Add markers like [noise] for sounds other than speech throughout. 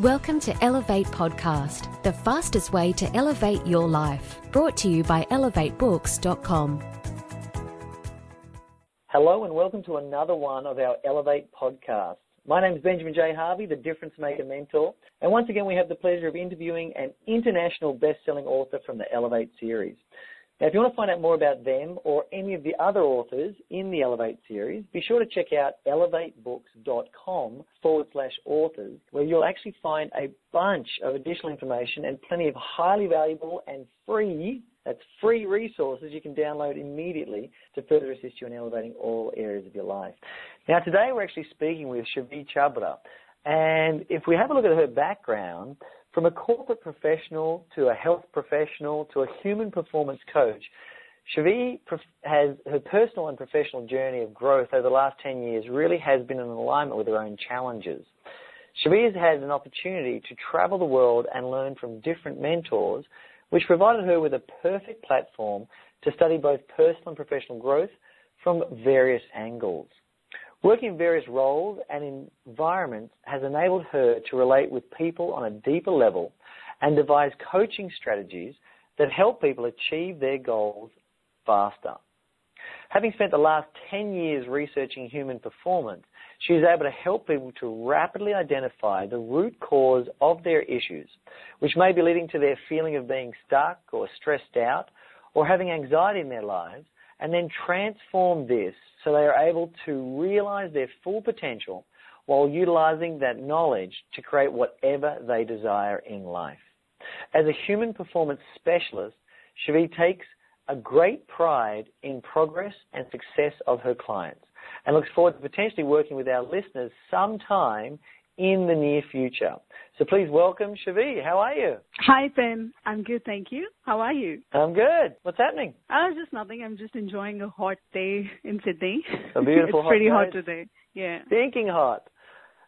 Welcome to Elevate Podcast, the fastest way to elevate your life. Brought to you by elevatebooks.com. Hello, and welcome to another one of our Elevate podcasts. My name is Benjamin J. Harvey, the Difference Maker Mentor, and once again we have the pleasure of interviewing an international best-selling author from the Elevate series. Now, if you want to find out more about them or any of the other authors in the Elevate series, be sure to check out elevatebooks.com forward slash authors, where you'll actually find a bunch of additional information and plenty of highly valuable and free, that's free resources you can download immediately to further assist you in elevating all areas of your life. Now, today we're actually speaking with Shivi Chhabra. And if we have a look at her background, from a corporate professional to a health professional to a human performance coach, Shivi has her personal and professional journey of growth over the last 10 years really has been in alignment with her own challenges. Shivi has had an opportunity to travel the world and learn from different mentors, which provided her with a perfect platform to study both personal and professional growth from various angles. Working in various roles and environments has enabled her to relate with people on a deeper level and devise coaching strategies that help people achieve their goals faster. Having spent the last 10 years researching human performance, she is able to help people to rapidly identify the root cause of their issues, which may be leading to their feeling of being stuck or stressed out or having anxiety in their lives, and then transform this so they are able to realize their full potential while utilizing that knowledge to create whatever they desire in life. As a human performance specialist, Shivi takes a great pride in progress and success of her clients and looks forward to potentially working with our listeners sometime in the near future. So please welcome Shivi. How are you? Hi, Ben. I'm good, thank you. How are you? I'm good. What's happening? Uh, just nothing. I'm just enjoying a hot day in Sydney. A beautiful [laughs] it's pretty hot, hot today. Yeah. Thinking hot.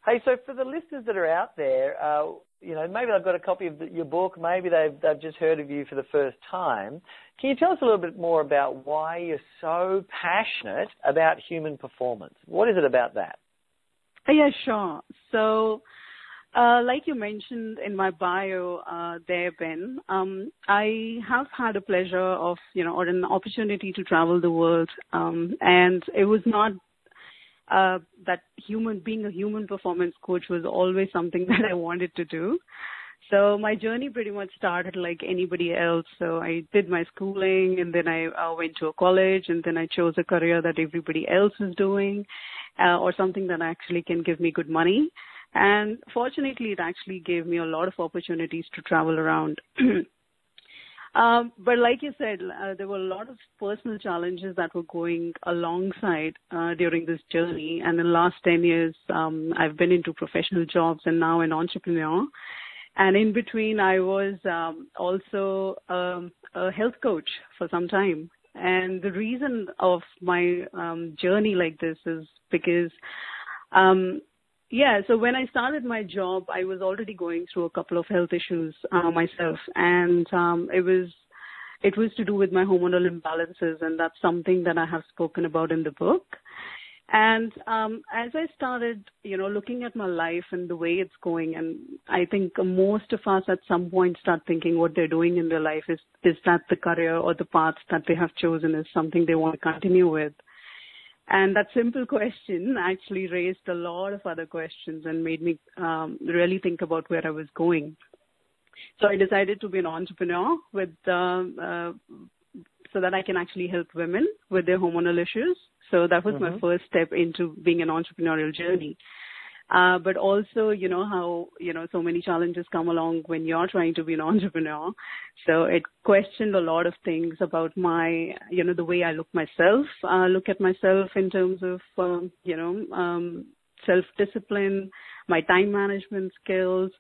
Hey, so for the listeners that are out there, uh, you know, maybe they've got a copy of the, your book, maybe they've, they've just heard of you for the first time. Can you tell us a little bit more about why you're so passionate about human performance? What is it about that? Yeah, sure. So, uh, like you mentioned in my bio uh, there, Ben, um, I have had a pleasure of, you know, or an opportunity to travel the world, um, and it was not uh, that human being a human performance coach was always something [laughs] that I wanted to do. So my journey pretty much started like anybody else. So I did my schooling and then I uh, went to a college and then I chose a career that everybody else was doing uh, or something that actually can give me good money. And fortunately, it actually gave me a lot of opportunities to travel around. [clears throat] um, but like you said, uh, there were a lot of personal challenges that were going alongside uh, during this journey. And in the last 10 years, um, I've been into professional jobs and now an entrepreneur. And in between, I was um, also um, a health coach for some time. And the reason of my um, journey like this is because, um, yeah, so when I started my job, I was already going through a couple of health issues uh, myself, and um, it was it was to do with my hormonal imbalances, and that's something that I have spoken about in the book. And um, as I started, you know, looking at my life and the way it's going, and I think most of us at some point start thinking what they're doing in their life is is that the career or the path that they have chosen is something they want to continue with. And that simple [laughs] question actually raised a lot of other questions and made me um, really think about where I was going. So I decided to be an entrepreneur with uh, uh, so that I can actually help women with their hormonal issues. So that was mm-hmm. my first step into being an entrepreneurial journey. Uh, but also, you know, how, you know, so many challenges come along when you're trying to be an [laughs] entrepreneur. So it questioned a lot of things about my, you know, the way I look myself, uh, look at myself in terms of, um, you know, um, self-discipline, my time management skills.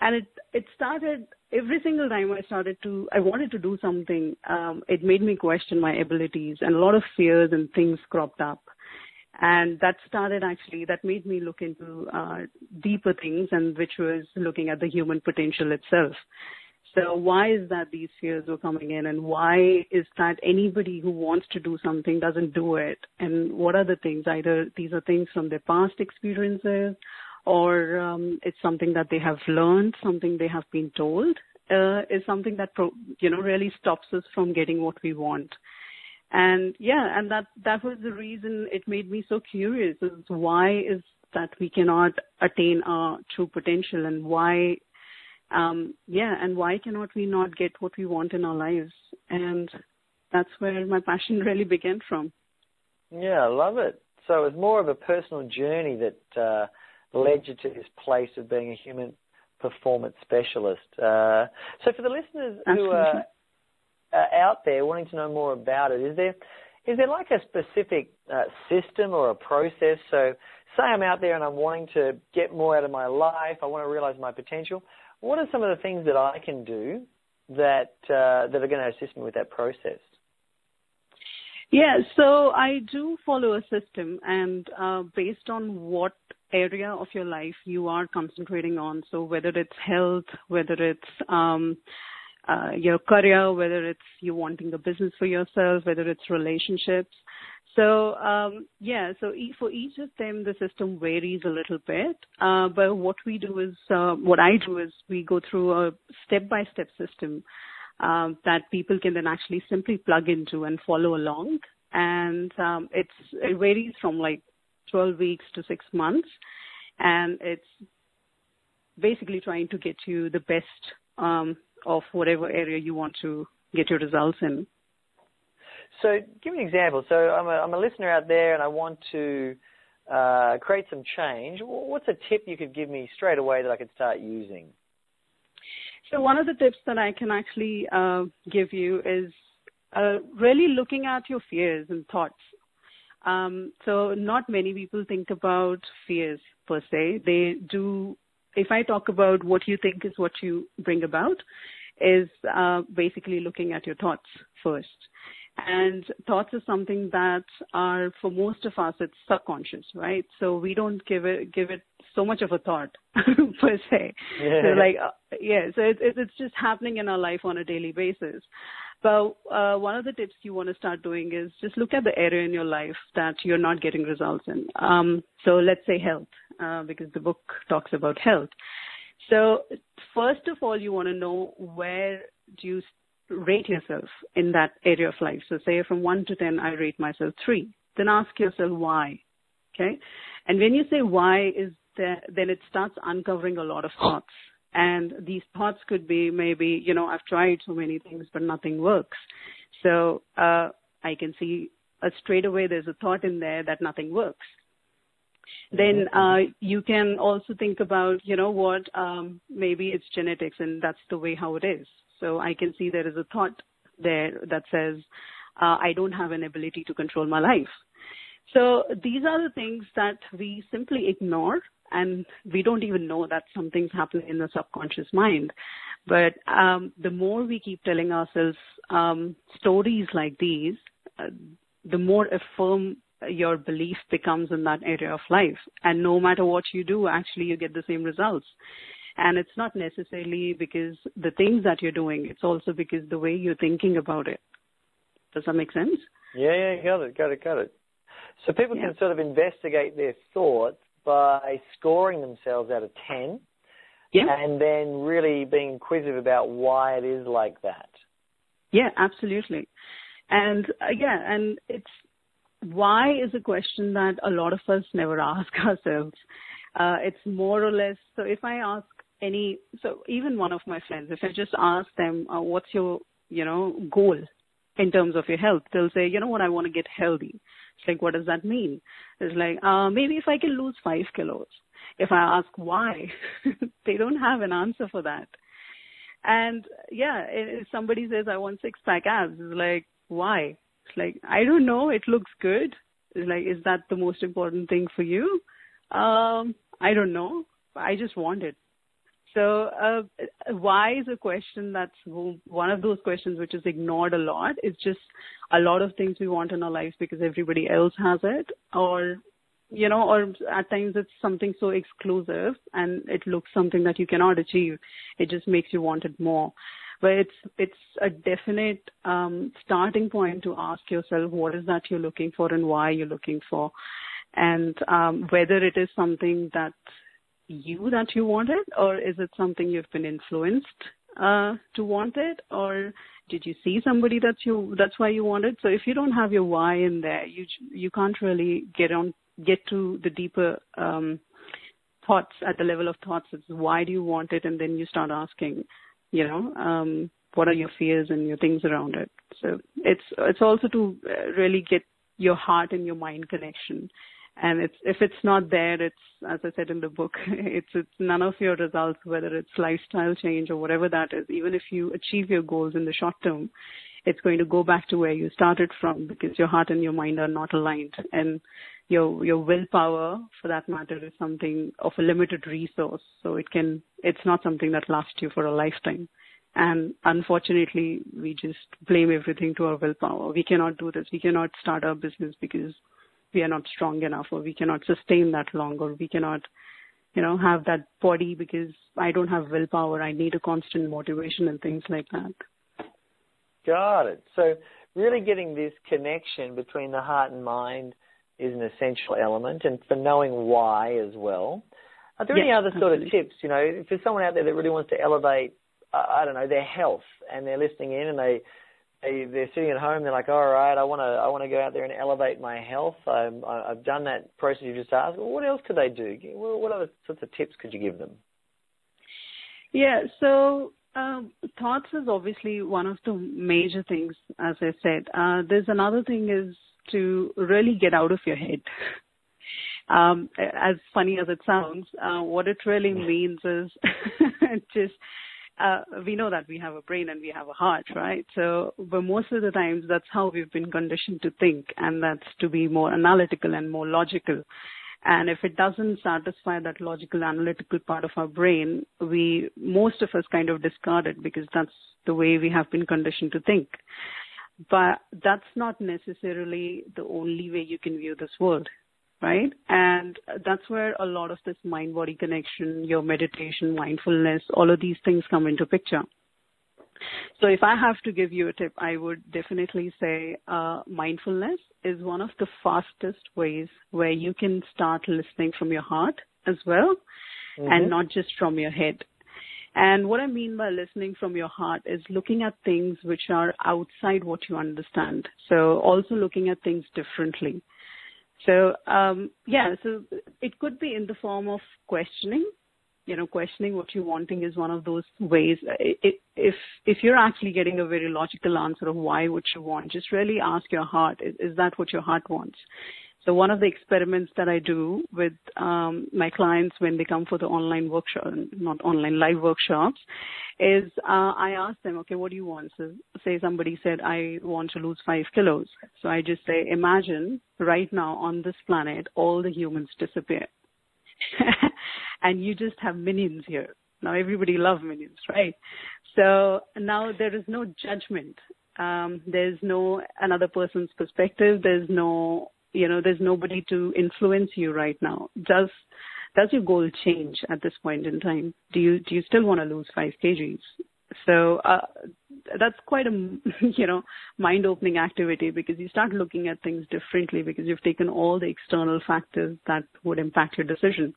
And it, it started every single time I started to, I wanted to do something, um, it made me question my abilities and a lot of fears and things cropped up. And that started actually, that made me look into uh, deeper things and which was looking at the human potential itself. So why is that these fears were coming in and why is that anybody who wants to do something doesn't do it? And what are the things? Either these are things from their past experiences or um, it's something that they have learned, something they have been told, uh, is something that pro- you know really stops us from getting what we want. And yeah, and that that was the reason it made me so curious. Is why is that we cannot attain our true potential, and why, um, yeah, and why cannot we not get what we want in our lives? And that's where my passion [laughs] really began from. Yeah, I love it. So it was more of a personal journey that uh, led you to this place of being a human performance specialist. Uh, so for the listeners Absolutely. who are out there wanting to know more about it, is there is there like a specific uh, system or a process? So say I'm out there and I'm wanting to get more out of my life, I want to realize my potential. What are some of the things that I can do that uh, that are going to assist me with that process? Yeah, so I do follow a system, and uh, based on what area of your life you are concentrating on, so whether it's health, whether it's um, uh, your career, whether it's you wanting a business for yourself, whether it's relationships. So um, yeah, so e- for each of them, the system varies a little bit. Uh, but what we do is, uh, what I do is, we go through a step-by-step system um, that people can then actually simply plug into and follow along. And um, it's it varies from like 12 weeks to six months, and it's basically trying to get you the best um, of whatever area you want to get your results in. So, give me an example. So, I'm a, I'm a listener out there, and I want to uh, create some change. What's a tip you could give me straight away that I could start using? So one of the tips that I can actually uh, give you is uh, really looking at your fears and thoughts. Um, so not many people think about fears per se. They do. If I talk about what you think is what you bring about, is uh, basically looking at your thoughts first. And thoughts is something that are for most of us it's subconscious, right? So we don't give it give it so much of a thought [laughs] per se. Yeah. So like uh, yeah, so it, it, it's just happening in our life on a daily basis. But uh, one of the tips you want to start doing is just look at the area in your life that you're not getting results in. Um, so let's say health, uh, because the book talks about health. So first of all, you want to know where do you rate yourself in that area of life. So say from 1 to 10, I rate myself 3. Then ask yourself why. Okay? And when you say why is there, then it starts uncovering a lot of thoughts. And these thoughts could be maybe, you know, I've tried so many things, but nothing works. So, uh, I can see uh, straight away there's a thought in there that nothing works. Then mm-hmm. uh, you can also think about, you know what, um, maybe it's genetics and that's the way how it is. So I can see there is a thought there that says, uh, I don't have an ability to control my life. So these are the things that we simply ignore and we don't even know that something's happening in the subconscious mind. But um, the more we keep telling ourselves um, stories like these, uh, the more affirm your belief becomes in that area of life. And no matter what you do, actually you get the same results. And it's not necessarily because the things that you're doing, it's also because the way you're thinking about it. Does that make sense? Yeah, yeah, got it, got it, got it. So people yeah. can sort of investigate their thoughts by scoring themselves out of 10 yeah. and then really being inquisitive about why it is like that. Yeah, absolutely. And uh, yeah, and it's why is a question that a lot of us never [laughs] ask ourselves. Uh, it's more or less, so if I ask any, so even one of my friends, if I just ask them, uh, what's your, you know, goal in terms of your health, they'll say, you know what, I want to get healthy. It's like, what does that mean? It's like, uh, maybe if I can lose five kilos. If I ask why, [laughs] they don't have an answer for that. And yeah, if somebody says, I want six pack abs, it's like, why? It's like, I don't know. It looks good. It's like, is that the most important thing for you? Um, I don't know. I just want it. So, uh, why is a question that's one of those questions which is ignored a lot. It's just a lot of things we want in our lives because everybody else has it, or you know, or at times it's something so exclusive and it looks something that you cannot achieve. It just makes you want it more. But it's it's a definite um, starting point to ask yourself what is that you're looking for and why you're looking for, and um, whether it is something that you that you want it, or is it something you've been influenced uh, to want it, or did you see somebody that's you that's why you want it? So if you don't have your why in there, you you can't really get on get to the deeper um, thoughts at the level of thoughts. It's why do you want it, and then you start asking, you know, um, what are your fears and your things around it. So it's it's also to uh, really get your heart and your mind connection and it's if it's not there it's as i said in the book [laughs] it's it's none of your results whether it's lifestyle change or whatever that is. Even if you achieve your goals in the short term it's going to go back to where you started from because your heart and your mind are not aligned. And your your willpower for that matter is something of a limited resource. So it can it's not something that lasts you for a lifetime. And unfortunately we just blame everything to our willpower. We cannot do this. We cannot start our business because we are not strong enough or we cannot sustain that long or we cannot you know have that body because i don't have willpower. I need a constant motivation and things like that. Got it. So really getting this connection between the heart and mind is an essential element and for knowing why as well. Are there yes, any other sort absolutely. of tips you know for someone out there that really wants to elevate uh, i don't know their health and they're listening in and they they they're sitting at home. They're like, all right, I want to I want to go out there and elevate my health. I'm, I've done that process you just asked. Well, what else could they do? What other sorts of tips could you give them? Yeah, so um, thoughts is obviously one of the major things, as I said. Uh, there's another thing is to really get out of your head. Um, as funny as it sounds, uh, what it really means is [laughs] just uh, we know that we have a brain and we have a heart, right? So, but most of the times that's how we've been conditioned to think, and that's to be more analytical and more logical. And if it doesn't satisfy that logical analytical part of our brain, we, most of us kind of discard it because that's the way we have been conditioned to think. But that's not necessarily the only way you can view this world right? And that's where a lot of this mind body connection, your meditation, mindfulness, all of these things come into picture. So if I have to give you a tip, I would definitely say uh, mindfulness is one of the fastest ways where you can start listening from your heart as well mm-hmm. and not just from your head. And what I mean by listening from your heart is looking at things which are outside what you understand. So also looking at things differently. So um, yeah, so it could be in the form of questioning. You know, questioning what you're wanting is one of those ways. If if you're actually getting a very logical answer of why would you want, just really ask your heart: is, is that what your heart wants? So one of the experiments that I do with um, my clients when they come for the online workshop, not online live workshops, is uh, I ask them, okay, what do you want? So say somebody said, I want to lose five kilos. So I just say, imagine right now on this planet, all the humans disappear. [laughs] and you just have minions here. Now everybody loves minions, right? So now there is no judgment. Um, there's no another person's perspective. There's no you know there's nobody to influence you right now. Does does your goal change at this point in time? Do you do you still want to lose 5 kgs? So uh, that's quite a [laughs] you know mind opening activity because you start looking at things differently because you've taken all the external factors that would impact your decision.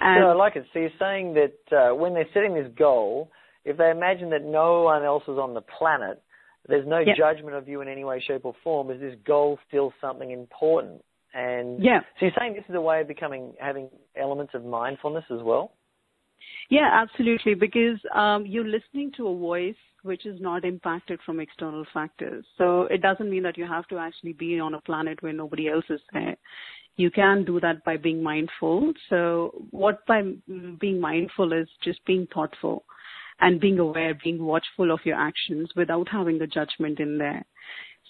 And so I like it. So you're saying that uh, when they're setting this goal, if they imagine that no one else is on the planet, there's no yeah. judgment of you in any way, shape, or form. Is this goal still something important? And yeah. so you're saying this is a way of becoming having elements of mindfulness as well. Yeah, absolutely. Because um, you're listening to a voice which is not impacted from external factors. So it doesn't mean that you have to actually be on a planet where nobody else is there. You can do that by being mindful. So what by being mindful is just being thoughtful and being aware, being watchful of your actions without having the judgment in there.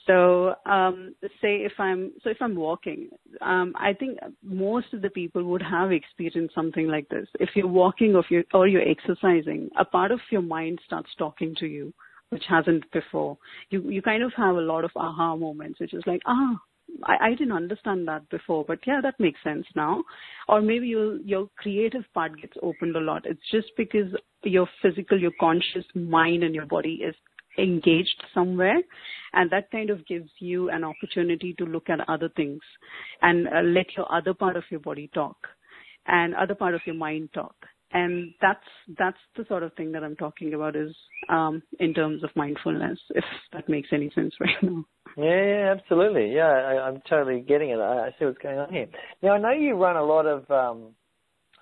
So, um, say if I'm so if I'm walking, um, I think most of the people would have experienced something like this. If you're walking or you're, or you're exercising, a part of your mind starts talking to you, which hasn't before. You you kind of have a lot of aha moments, which is like, ah, I, I didn't understand that before, but yeah, that makes sense now. Or maybe your your creative part gets opened a lot. It's just because your physical, your conscious mind and your body is engaged somewhere and that kind of gives you an opportunity to look at other things and uh, let your other part of your body talk and other part of your mind talk and that's that's the sort of thing that I'm talking about is um, in terms of mindfulness, if that makes any sense right now. Yeah, yeah absolutely. Yeah, I, am totally getting it. I, I, see what's going on here. Now I know you run a lot of um,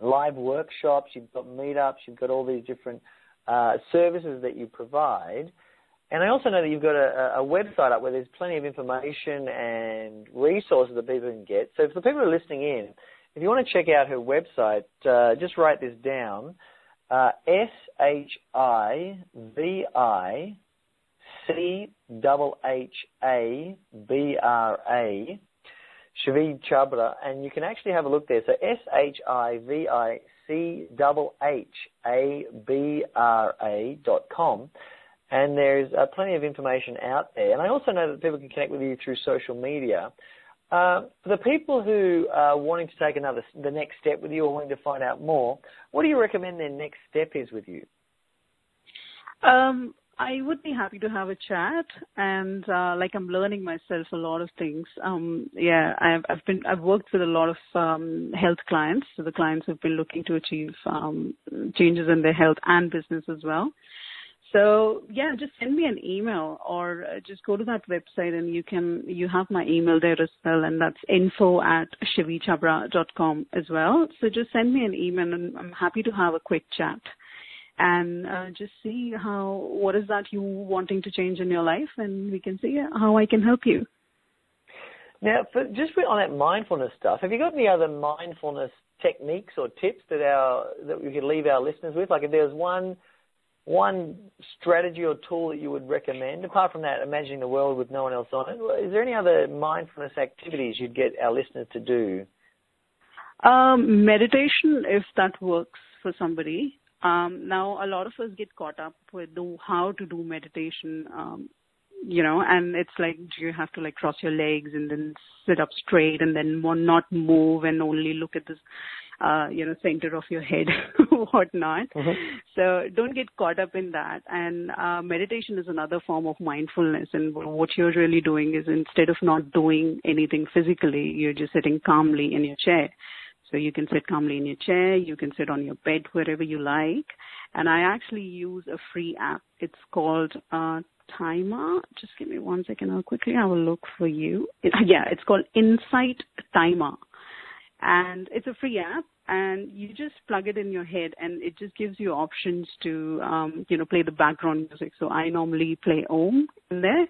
live workshops. You've got meetups. You've got all these different uh, services that you provide. And I also know that you've got a, a, website up where there's plenty of information and resources that people can get. So for the people who are listening in, if you want to check out her website, uh, just write this down. Uh, S H I V I C H H A B R A Shivi Chhabra, and you can actually have a look there. So S H I V I C H A B R A dot com, and there's uh, plenty of information out there. And I also know that people can connect with you through social media. Uh, for the people who are wanting to take another, the next step with you or wanting to find out more, what do you recommend their next step is with you? Um, I would be happy to have a chat, and uh, like I'm learning myself a lot of things. Um, yeah, I've, I've been I've worked with a lot of um, health clients. So the clients have been looking to achieve um, changes in their health and business as well. So yeah, just send me an email or uh, just go to that website and you can, you have my email there as well and that's info at shivichhabra.com as well. So just send me an email and I'm happy to have a quick chat and uh, just see how, what is that you wanting to change in your life and we can see how I can help you. Now, for, just on that mindfulness stuff, have you got any other mindfulness techniques or tips that our that we could leave our listeners with? Like if there's one one strategy or tool that you would recommend, apart from that, imagining the world with no one else on it? Is there any other mindfulness activities you'd get our listeners to do? Um, meditation, if that works for somebody. Um, now, a lot of us get caught up with the, how to do meditation, um, you know, and it's like, do you have to like cross your legs and then sit up straight and then not move and only look at this uh, you know, center of your head, [laughs] whatnot. Mm-hmm. So don't get caught up in that. And uh, meditation is another form of mindfulness. And what you're really doing is instead of not doing anything physically, you're just sitting calmly in your chair. So you can sit calmly in your chair, you can sit on your bed wherever you like. And I actually use a free app. It's called uh, Timer. Just give me one second. I'll quickly have a look for you. It, [laughs] yeah, it's called Insight Timer and it's a free app and you just plug it in your head and it just gives you options to um, you know play the background music so i normally play om in there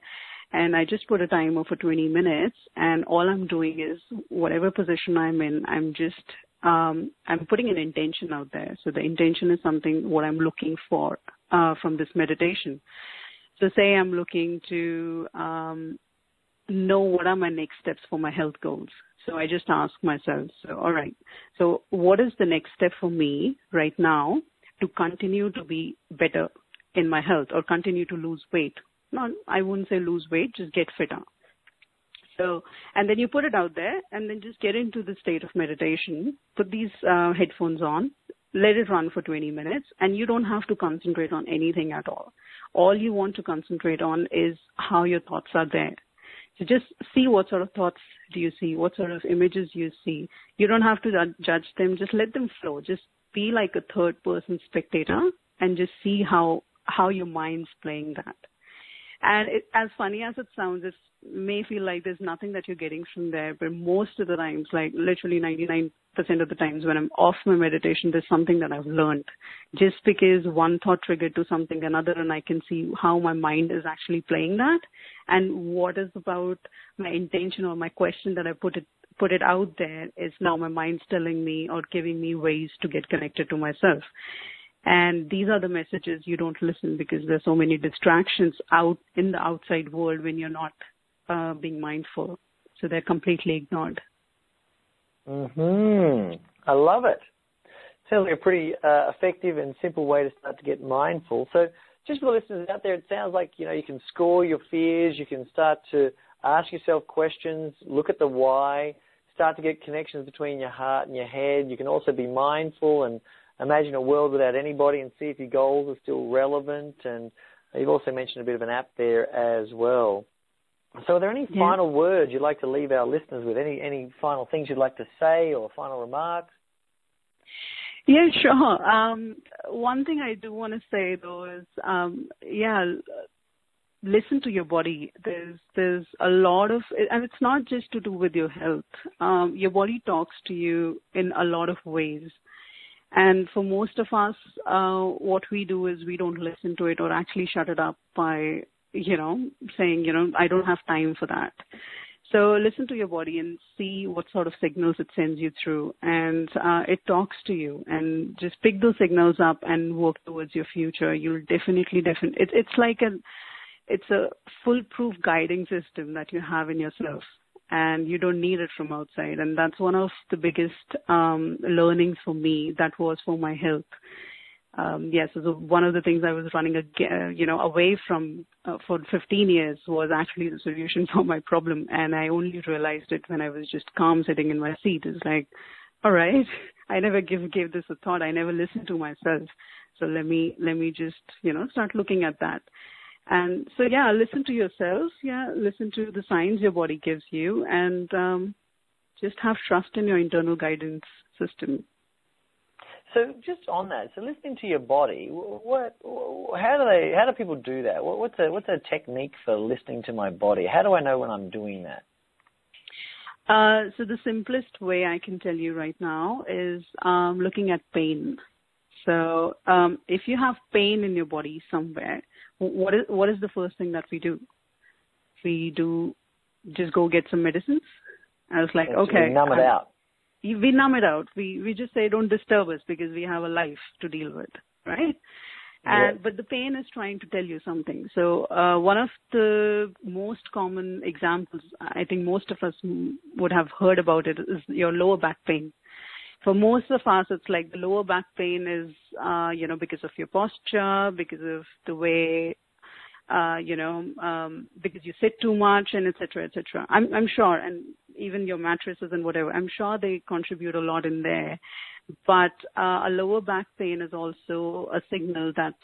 and i just put a timer for 20 minutes and all i'm doing is whatever position i'm in i'm just um, i'm putting an intention out there. So the intention is something what i'm looking for uh, from this meditation. So say i'm looking to um, know what are my next steps for my health goals. So I just ask myself, so, all right, so what is the next step for me right now to continue to be better in my health or continue to lose weight? Not, I wouldn't say lose weight, just get fitter. So, and then you put it out there and then just get into the state of meditation, put these uh, headphones on, let it run for 20 minutes and you don't have to concentrate on anything at all. All you want to concentrate on is how your thoughts are there. So just see what sort of thoughts do you see, what sort of images you see. You don't have to judge them, just let them flow. Just be like a third person spectator and just see how how your mind's playing that. And it, as funny as it sounds, it may feel like there's nothing that you're getting from there, but most of the times, like literally 99% of the times when I'm off my meditation, there's something that I've learned. Just because one thought triggered to something another, and I can see how my mind is actually playing that, and what is about my intention or my question that I put it put it out there is now my mind's telling me or giving me ways to get connected to myself. And these are the messages you don't listen because there's so many distractions out in the outside world when you're not uh, being mindful. So they're completely ignored. Hmm. I love it. Sounds like a pretty uh, effective and simple way to start to get mindful. So, just for the listeners out there, it sounds like you know you can score your fears. You can start to ask yourself questions. Look at the why. Start to get connections between your heart and your head. You can also be mindful and imagine a world without anybody and see if your goals are still relevant. And you've also mentioned a bit of an app there as well. So, are there any yeah. final words you'd like to leave our listeners with? Any any final things you'd like to say or final remarks? Yeah, sure. Um, one thing I do want to say though is, um, yeah, listen to your body. There's there's a lot of, and it's not just to do with your health. Um, your body talks to you in a lot of ways. And for most of us, uh, what we do is we don't listen to it or actually shut it up by, you know, saying, you know, I don't have time for that. So listen to your body and see what sort of signals it sends you through, and uh, it talks to you. And just pick those signals up and work towards your future. You'll definitely, definitely. It, it's like a, it's a foolproof guiding system that you have in yourself, and you don't need it from outside. And that's one of the biggest um, learnings for me. That was for my health um, yes, so one of the things I was running, a, you know, away from uh, for 15 years was actually the solution [laughs] for my problem, and I only realized it when I was just calm sitting in my seat. It's like, all right, [laughs] I never give gave this a thought. I never listened to myself. So let me let me just you know start looking at that. And so yeah, listen to yourself. Yeah, listen to the signs your body gives you, and um, just have trust in your internal guidance system. So just on that, so listening to your body, what, how do they, how do people do that? What's a, what's a technique for listening to my body? How do I know when I'm doing that? Uh, so the simplest way I can tell you right now is um, looking at pain. So um, if you have pain in your body somewhere, what is what is the first thing that we do? We do just go get some medicines. I was like, okay, we numb it I'm, out we numb it out. We we just say don't disturb us because we have a life to deal with, right? And, yeah. but the pain is trying to tell you something. So uh, one of the most common examples, I think most of us would have heard about it, is your lower back pain. For most of us, it's like the lower back pain is, uh, you know, because of your posture, because of the way uh, you know, um, because you sit too much and et cetera, et cetera. I'm, I'm sure, and even your mattresses and whatever, I'm sure they contribute a lot in there. But uh, a lower back pain is also a signal that,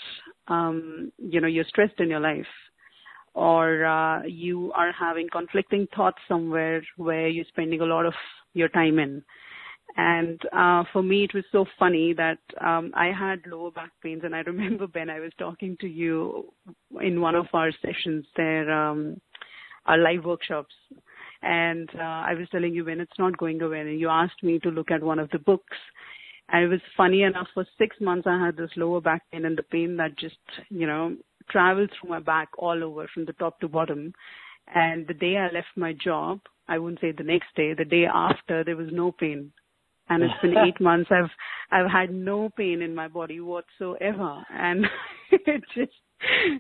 um, you know, you're stressed in your life or uh, you are having conflicting thoughts somewhere where you're spending a lot of your time in. And uh, for me, it was so funny that um, I had lower back pains, and I remember [laughs] Ben, I was talking to you in one of our sessions there, um, our live workshops, and uh, I was telling you when it's not going away, and you asked me to look at one of the books. And it was funny enough. For six months, I had this lower back pain, and the pain that just, you know, traveled through my back all over from the top to bottom. And the day I left my job, I wouldn't say the next day, the day after, there was no pain and it's been [laughs] eight months. I've I've had no pain in my body whatsoever, and [laughs] it just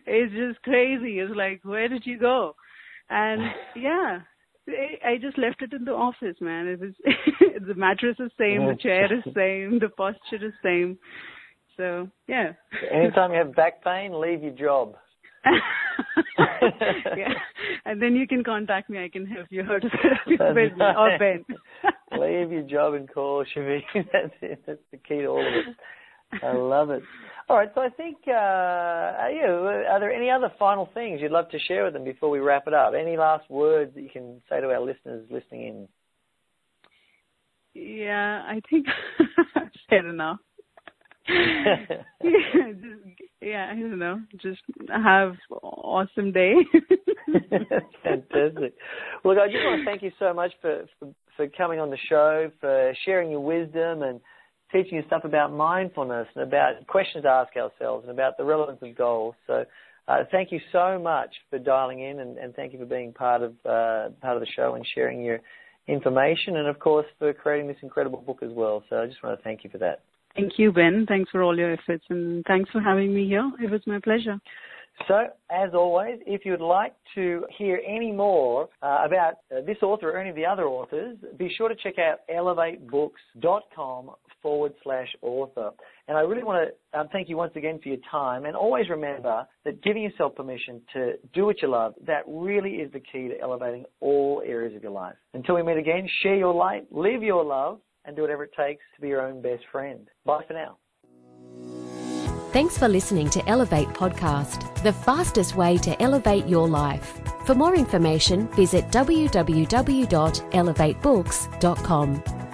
it's just crazy. It's like where did you go? And [sighs] yeah, I just left it in the office, man. It was [laughs] the mattress is same, the chair is oh. same, the posture is same. So yeah. Anytime you have back pain, leave your job. yeah. And then you can contact me. I can help you out with me or Ben. Leave your job and call [laughs] Shivi. That's it. That's the key to all of it. I love it. All right, so I think, uh, are, you, are there any other final things you'd love to share with them before we wrap it up? Any last words that you can say to our listeners listening in? Yeah, I think [laughs] I've said enough. yeah, [laughs] just, yeah, I don't know. Just have awesome day. Fantastic. Look, I just want to thank you so much for, for for coming on the show, for sharing your wisdom and teaching us stuff about mindfulness and about questions to ask ourselves and about the relevance of goals. So, uh, thank you so much for dialing in and, and thank you for being part of uh, part of the show and sharing your information and of course for creating this incredible book as well. So I just want to thank you for that. Thank you, Ben. Thanks for all your efforts and thanks for having me here. It was my pleasure. So, as always, if you'd like to hear any more uh, about uh, this author or any of the other authors, be sure to check out elevatebooks.com forward slash author. And I really want to um, thank you once again for your time. And always remember that giving yourself permission to do what you love, that really is the key to elevating all areas of your life. Until we meet again, share your light, live your love, and do whatever it takes to be your own best friend. Bye for now. Thanks for listening to Elevate Podcast, the fastest way to elevate your life. For more information, visit www.elevatebooks.com.